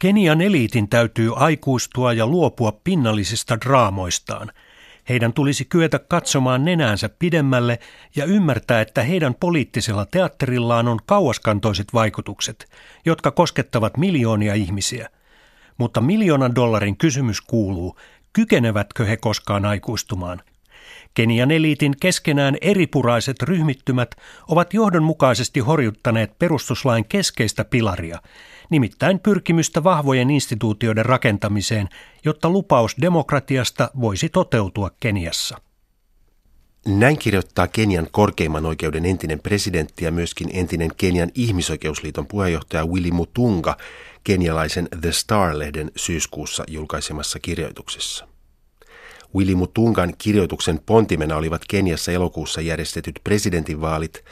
Kenian eliitin täytyy aikuistua ja luopua pinnallisista draamoistaan. Heidän tulisi kyetä katsomaan nenäänsä pidemmälle ja ymmärtää, että heidän poliittisella teatterillaan on kauaskantoiset vaikutukset, jotka koskettavat miljoonia ihmisiä. Mutta miljoonan dollarin kysymys kuuluu, kykenevätkö he koskaan aikuistumaan? Kenian eliitin keskenään eripuraiset ryhmittymät ovat johdonmukaisesti horjuttaneet perustuslain keskeistä pilaria, nimittäin pyrkimystä vahvojen instituutioiden rakentamiseen, jotta lupaus demokratiasta voisi toteutua Keniassa. Näin kirjoittaa Kenian korkeimman oikeuden entinen presidentti ja myöskin entinen Kenian ihmisoikeusliiton puheenjohtaja Willy Mutunga kenialaisen The Star-lehden syyskuussa julkaisemassa kirjoituksessa. Willy Mutungan kirjoituksen pontimena olivat Keniassa elokuussa järjestetyt presidentinvaalit,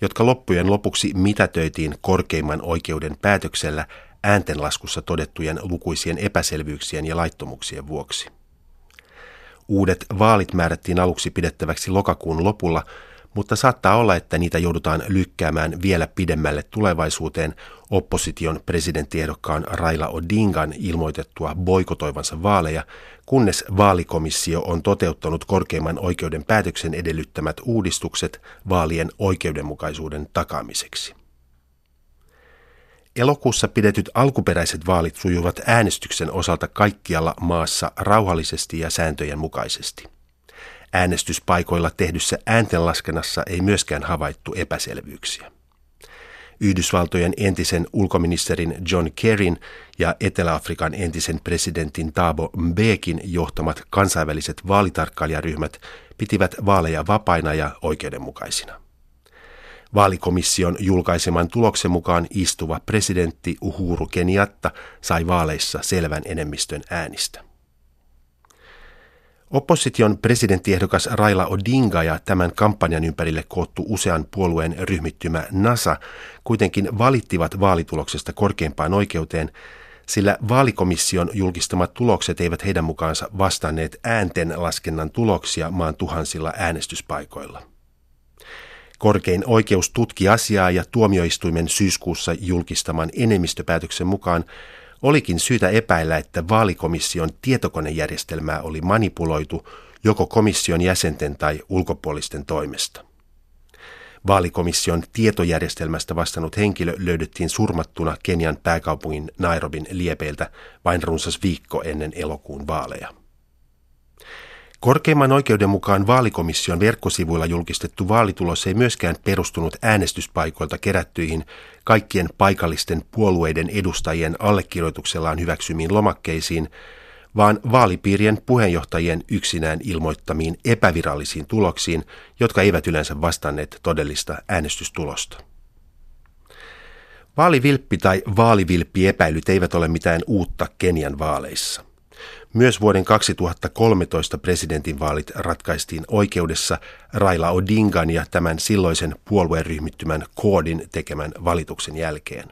jotka loppujen lopuksi mitätöitiin korkeimman oikeuden päätöksellä ääntenlaskussa todettujen lukuisien epäselvyyksien ja laittomuuksien vuoksi. Uudet vaalit määrättiin aluksi pidettäväksi lokakuun lopulla, mutta saattaa olla, että niitä joudutaan lykkäämään vielä pidemmälle tulevaisuuteen opposition presidenttiehdokkaan Raila Odingan ilmoitettua boikotoivansa vaaleja, kunnes vaalikomissio on toteuttanut korkeimman oikeuden päätöksen edellyttämät uudistukset vaalien oikeudenmukaisuuden takaamiseksi. Elokuussa pidetyt alkuperäiset vaalit sujuvat äänestyksen osalta kaikkialla maassa rauhallisesti ja sääntöjen mukaisesti. Äänestyspaikoilla tehdyssä ääntenlaskennassa ei myöskään havaittu epäselvyyksiä. Yhdysvaltojen entisen ulkoministerin John Kerryn ja Etelä-Afrikan entisen presidentin Thabo Mbekin johtamat kansainväliset vaalitarkkailijaryhmät pitivät vaaleja vapaina ja oikeudenmukaisina. Vaalikomission julkaiseman tuloksen mukaan istuva presidentti Uhuru Kenyatta sai vaaleissa selvän enemmistön äänistä. Opposition presidenttiehdokas Raila Odinga ja tämän kampanjan ympärille koottu usean puolueen ryhmittymä NASA kuitenkin valittivat vaalituloksesta korkeimpaan oikeuteen, sillä vaalikomission julkistamat tulokset eivät heidän mukaansa vastanneet äänten laskennan tuloksia maan tuhansilla äänestyspaikoilla. Korkein oikeus tutki asiaa ja tuomioistuimen syyskuussa julkistaman enemmistöpäätöksen mukaan Olikin syytä epäillä, että vaalikomission tietokonejärjestelmää oli manipuloitu joko komission jäsenten tai ulkopuolisten toimesta. Vaalikomission tietojärjestelmästä vastannut henkilö löydettiin surmattuna Kenian pääkaupungin Nairobin liepeiltä vain runsas viikko ennen elokuun vaaleja. Korkeimman oikeuden mukaan vaalikomission verkkosivuilla julkistettu vaalitulos ei myöskään perustunut äänestyspaikoilta kerättyihin kaikkien paikallisten puolueiden edustajien allekirjoituksellaan hyväksymiin lomakkeisiin, vaan vaalipiirien puheenjohtajien yksinään ilmoittamiin epävirallisiin tuloksiin, jotka eivät yleensä vastanneet todellista äänestystulosta. Vaalivilppi tai vaalivilppiepäilyt eivät ole mitään uutta Kenian vaaleissa. Myös vuoden 2013 presidentinvaalit ratkaistiin oikeudessa Raila Odingan ja tämän silloisen puolueryhmittymän koodin tekemän valituksen jälkeen.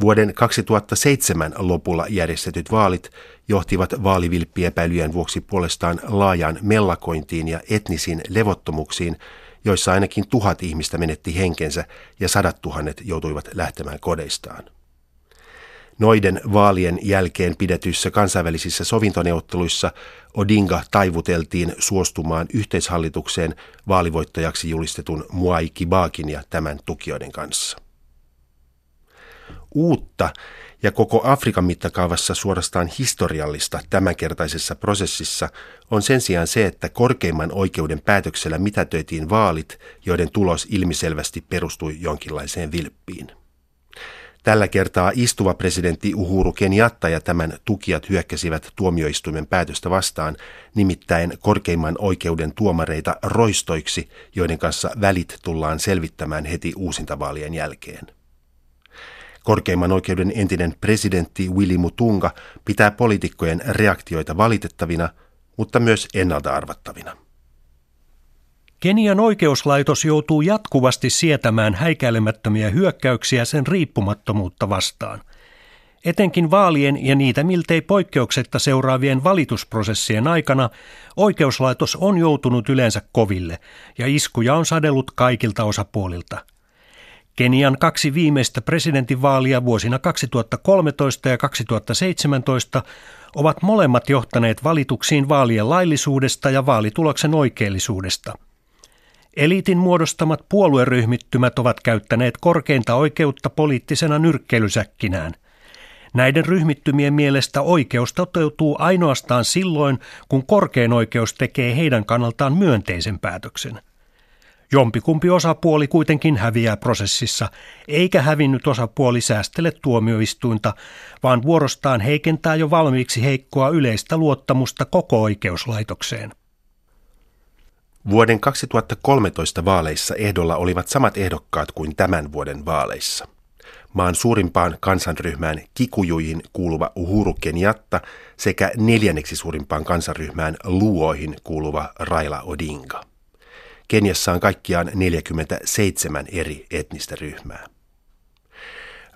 Vuoden 2007 lopulla järjestetyt vaalit johtivat vaalivilppiepäilyjen vuoksi puolestaan laajaan mellakointiin ja etnisiin levottomuuksiin, joissa ainakin tuhat ihmistä menetti henkensä ja sadat tuhannet joutuivat lähtemään kodeistaan. Noiden vaalien jälkeen pidetyissä kansainvälisissä sovintoneuvotteluissa Odinga taivuteltiin suostumaan yhteishallitukseen vaalivoittajaksi julistetun Muai Kibakin ja tämän tukijoiden kanssa. Uutta ja koko Afrikan mittakaavassa suorastaan historiallista tämänkertaisessa prosessissa on sen sijaan se, että korkeimman oikeuden päätöksellä mitätöitiin vaalit, joiden tulos ilmiselvästi perustui jonkinlaiseen vilppiin. Tällä kertaa istuva presidentti Uhuru Kenyatta ja tämän tukijat hyökkäsivät tuomioistuimen päätöstä vastaan, nimittäin korkeimman oikeuden tuomareita roistoiksi, joiden kanssa välit tullaan selvittämään heti uusintavaalien jälkeen. Korkeimman oikeuden entinen presidentti Willy Mutunga pitää poliitikkojen reaktioita valitettavina, mutta myös ennalta arvattavina. Kenian oikeuslaitos joutuu jatkuvasti sietämään häikäilemättömiä hyökkäyksiä sen riippumattomuutta vastaan. Etenkin vaalien ja niitä miltei poikkeuksetta seuraavien valitusprosessien aikana oikeuslaitos on joutunut yleensä koville ja iskuja on sadellut kaikilta osapuolilta. Kenian kaksi viimeistä presidentinvaalia vuosina 2013 ja 2017 ovat molemmat johtaneet valituksiin vaalien laillisuudesta ja vaalituloksen oikeellisuudesta. Eliitin muodostamat puolueryhmittymät ovat käyttäneet korkeinta oikeutta poliittisena nyrkkeilysäkkinään. Näiden ryhmittymien mielestä oikeus toteutuu ainoastaan silloin, kun korkein oikeus tekee heidän kannaltaan myönteisen päätöksen. Jompikumpi osapuoli kuitenkin häviää prosessissa, eikä hävinnyt osapuoli säästele tuomioistuinta, vaan vuorostaan heikentää jo valmiiksi heikkoa yleistä luottamusta koko oikeuslaitokseen. Vuoden 2013 vaaleissa ehdolla olivat samat ehdokkaat kuin tämän vuoden vaaleissa. Maan suurimpaan kansanryhmään kikujuihin kuuluva Uhuru Kenyatta sekä neljänneksi suurimpaan kansanryhmään luoihin kuuluva Raila Odinga. Keniassa on kaikkiaan 47 eri etnistä ryhmää.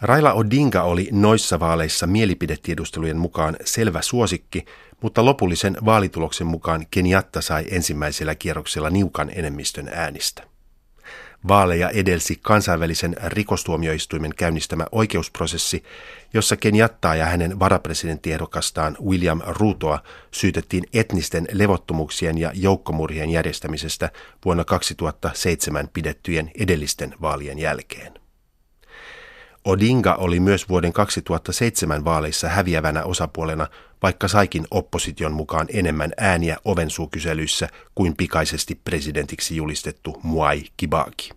Raila Odinga oli noissa vaaleissa mielipidetiedustelujen mukaan selvä suosikki, mutta lopullisen vaalituloksen mukaan Kenyatta sai ensimmäisellä kierroksella niukan enemmistön äänistä. Vaaleja edelsi kansainvälisen rikostuomioistuimen käynnistämä oikeusprosessi, jossa Kenjattaa ja hänen varapresidenttiehdokastaan William Rutoa syytettiin etnisten levottomuuksien ja joukkomurhien järjestämisestä vuonna 2007 pidettyjen edellisten vaalien jälkeen. Odinga oli myös vuoden 2007 vaaleissa häviävänä osapuolena, vaikka saikin opposition mukaan enemmän ääniä ovensuukyselyissä kuin pikaisesti presidentiksi julistettu Muai Kibaki.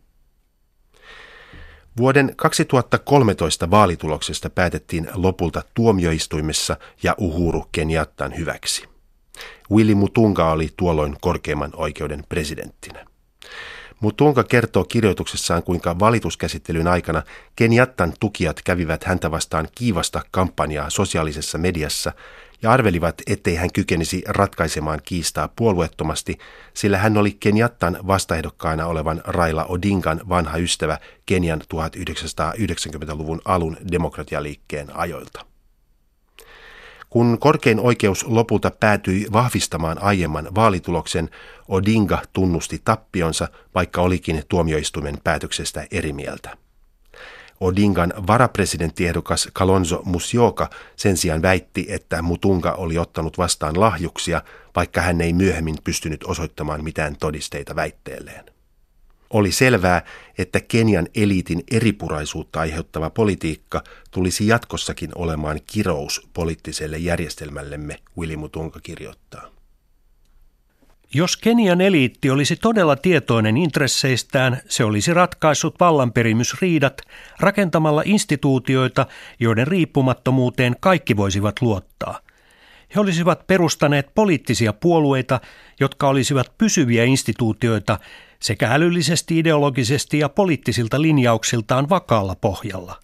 Vuoden 2013 vaalituloksesta päätettiin lopulta tuomioistuimessa ja Uhuru Kenjattan hyväksi. Willy Mutunga oli tuolloin korkeimman oikeuden presidenttinä. Mutunga kertoo kirjoituksessaan, kuinka valituskäsittelyn aikana Kenjattan tukijat kävivät häntä vastaan kiivasta kampanjaa sosiaalisessa mediassa ja arvelivat, ettei hän kykenisi ratkaisemaan kiistaa puolueettomasti, sillä hän oli Kenjattan vastaehdokkaana olevan Raila Odingan vanha ystävä Kenian 1990-luvun alun demokratialiikkeen ajoilta. Kun korkein oikeus lopulta päätyi vahvistamaan aiemman vaalituloksen, Odinga tunnusti tappionsa, vaikka olikin tuomioistuimen päätöksestä eri mieltä. Odingan varapresidenttiehdokas Kalonzo Musyoka sen sijaan väitti, että Mutunga oli ottanut vastaan lahjuksia, vaikka hän ei myöhemmin pystynyt osoittamaan mitään todisteita väitteelleen. Oli selvää, että Kenian eliitin eripuraisuutta aiheuttava politiikka tulisi jatkossakin olemaan kirous poliittiselle järjestelmällemme, Willy Mutunga kirjoittaa. Jos Kenian eliitti olisi todella tietoinen intresseistään, se olisi ratkaissut vallanperimysriidat rakentamalla instituutioita, joiden riippumattomuuteen kaikki voisivat luottaa. He olisivat perustaneet poliittisia puolueita, jotka olisivat pysyviä instituutioita sekä älyllisesti, ideologisesti ja poliittisilta linjauksiltaan vakaalla pohjalla.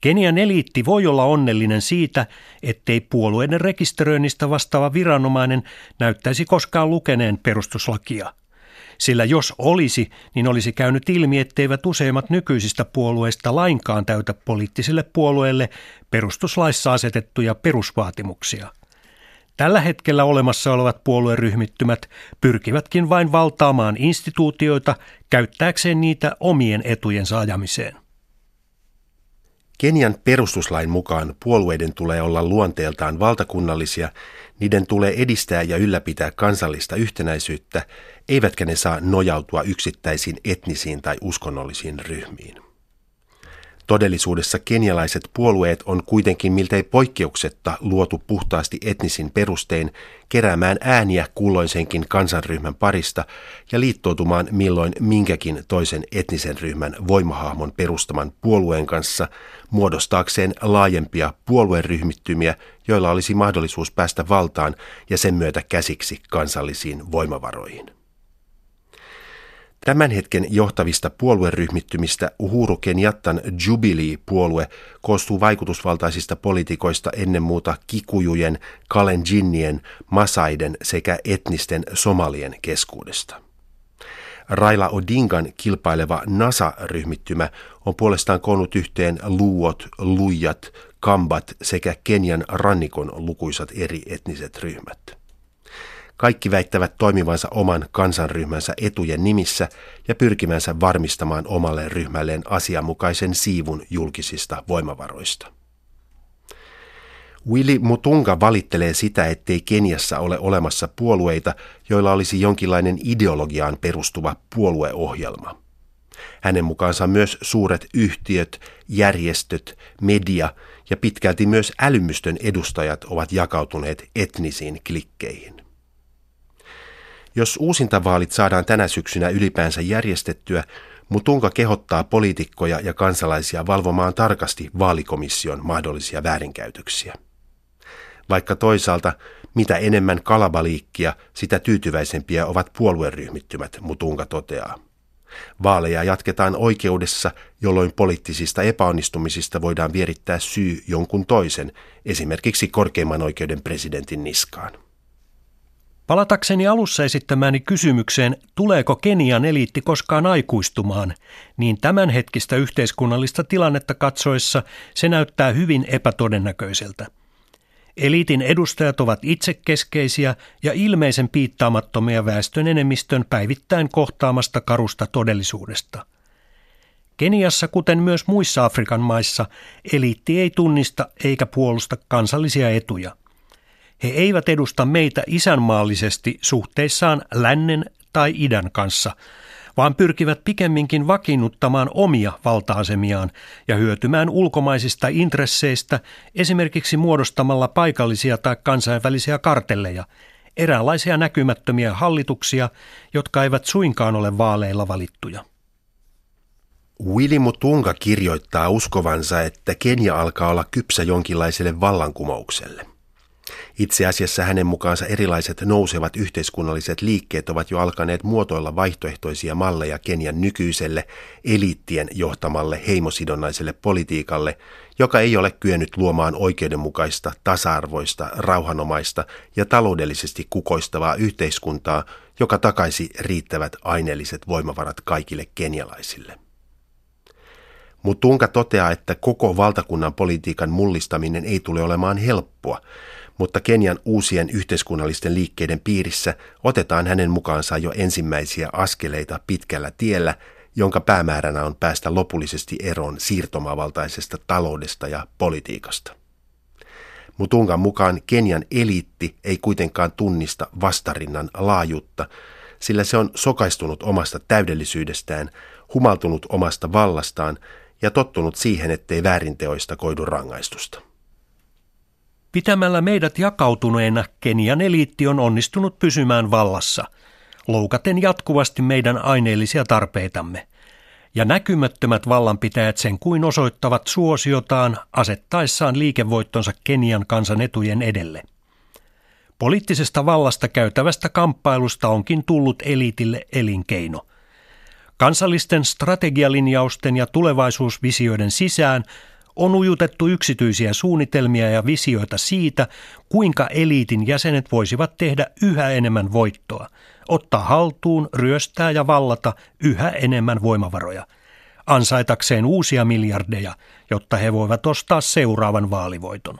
Kenian eliitti voi olla onnellinen siitä, ettei puolueiden rekisteröinnistä vastaava viranomainen näyttäisi koskaan lukeneen perustuslakia. Sillä jos olisi, niin olisi käynyt ilmi, etteivät useimmat nykyisistä puolueista lainkaan täytä poliittisille puolueille perustuslaissa asetettuja perusvaatimuksia. Tällä hetkellä olemassa olevat puolueryhmittymät pyrkivätkin vain valtaamaan instituutioita käyttääkseen niitä omien etujensa ajamiseen. Kenian perustuslain mukaan puolueiden tulee olla luonteeltaan valtakunnallisia, niiden tulee edistää ja ylläpitää kansallista yhtenäisyyttä, eivätkä ne saa nojautua yksittäisiin etnisiin tai uskonnollisiin ryhmiin. Todellisuudessa kenialaiset puolueet on kuitenkin miltei poikkeuksetta luotu puhtaasti etnisin perustein keräämään ääniä kulloisenkin kansanryhmän parista ja liittoutumaan milloin minkäkin toisen etnisen ryhmän voimahahmon perustaman puolueen kanssa muodostaakseen laajempia puolueryhmittymiä, joilla olisi mahdollisuus päästä valtaan ja sen myötä käsiksi kansallisiin voimavaroihin. Tämän hetken johtavista puolueryhmittymistä Uhuru Kenjattan Jubilee-puolue koostuu vaikutusvaltaisista poliitikoista ennen muuta kikujujen, kalenjinnien, masaiden sekä etnisten somalien keskuudesta. Raila Odingan kilpaileva NASA-ryhmittymä on puolestaan koonnut yhteen luuot, luijat, kambat sekä Kenian rannikon lukuisat eri etniset ryhmät. Kaikki väittävät toimivansa oman kansanryhmänsä etujen nimissä ja pyrkivänsä varmistamaan omalle ryhmälleen asianmukaisen siivun julkisista voimavaroista. Willy Mutunga valittelee sitä, ettei Keniassa ole olemassa puolueita, joilla olisi jonkinlainen ideologiaan perustuva puolueohjelma. Hänen mukaansa myös suuret yhtiöt, järjestöt, media ja pitkälti myös älymystön edustajat ovat jakautuneet etnisiin klikkeihin. Jos uusintavaalit saadaan tänä syksynä ylipäänsä järjestettyä, Mutunka kehottaa poliitikkoja ja kansalaisia valvomaan tarkasti vaalikomission mahdollisia väärinkäytöksiä. Vaikka toisaalta mitä enemmän kalabaliikkia, sitä tyytyväisempiä ovat puolueryhmittymät, Mutunga toteaa. Vaaleja jatketaan oikeudessa, jolloin poliittisista epäonnistumisista voidaan vierittää syy jonkun toisen, esimerkiksi korkeimman oikeuden presidentin niskaan. Palatakseni alussa esittämääni kysymykseen, tuleeko Kenian eliitti koskaan aikuistumaan, niin tämänhetkistä yhteiskunnallista tilannetta katsoessa se näyttää hyvin epätodennäköiseltä – Eliitin edustajat ovat itsekeskeisiä ja ilmeisen piittaamattomia väestön enemmistön päivittäin kohtaamasta karusta todellisuudesta. Keniassa, kuten myös muissa Afrikan maissa, eliitti ei tunnista eikä puolusta kansallisia etuja. He eivät edusta meitä isänmaallisesti suhteissaan lännen tai idän kanssa – vaan pyrkivät pikemminkin vakiinnuttamaan omia valta-asemiaan ja hyötymään ulkomaisista intresseistä esimerkiksi muodostamalla paikallisia tai kansainvälisiä kartelleja, eräänlaisia näkymättömiä hallituksia, jotka eivät suinkaan ole vaaleilla valittuja. Willy Mutunga kirjoittaa uskovansa, että Kenia alkaa olla kypsä jonkinlaiselle vallankumoukselle. Itse asiassa hänen mukaansa erilaiset nousevat yhteiskunnalliset liikkeet ovat jo alkaneet muotoilla vaihtoehtoisia malleja Kenian nykyiselle eliittien johtamalle heimosidonnaiselle politiikalle, joka ei ole kyennyt luomaan oikeudenmukaista, tasa-arvoista, rauhanomaista ja taloudellisesti kukoistavaa yhteiskuntaa, joka takaisi riittävät aineelliset voimavarat kaikille kenialaisille. Mutunka toteaa, että koko valtakunnan politiikan mullistaminen ei tule olemaan helppoa, mutta Kenian uusien yhteiskunnallisten liikkeiden piirissä otetaan hänen mukaansa jo ensimmäisiä askeleita pitkällä tiellä, jonka päämääränä on päästä lopullisesti eroon siirtomavaltaisesta taloudesta ja politiikasta. Mutungan mukaan Kenian eliitti ei kuitenkaan tunnista vastarinnan laajuutta, sillä se on sokaistunut omasta täydellisyydestään, humaltunut omasta vallastaan ja tottunut siihen, ettei väärinteoista koidu rangaistusta. Pitämällä meidät jakautuneena Kenian eliitti on onnistunut pysymään vallassa, loukaten jatkuvasti meidän aineellisia tarpeitamme. Ja näkymättömät vallanpitäjät sen kuin osoittavat suosiotaan asettaessaan liikevoittonsa Kenian kansan etujen edelle. Poliittisesta vallasta käytävästä kamppailusta onkin tullut eliitille elinkeino. Kansallisten strategialinjausten ja tulevaisuusvisioiden sisään on ujutettu yksityisiä suunnitelmia ja visioita siitä, kuinka eliitin jäsenet voisivat tehdä yhä enemmän voittoa, ottaa haltuun, ryöstää ja vallata yhä enemmän voimavaroja, ansaitakseen uusia miljardeja, jotta he voivat ostaa seuraavan vaalivoiton.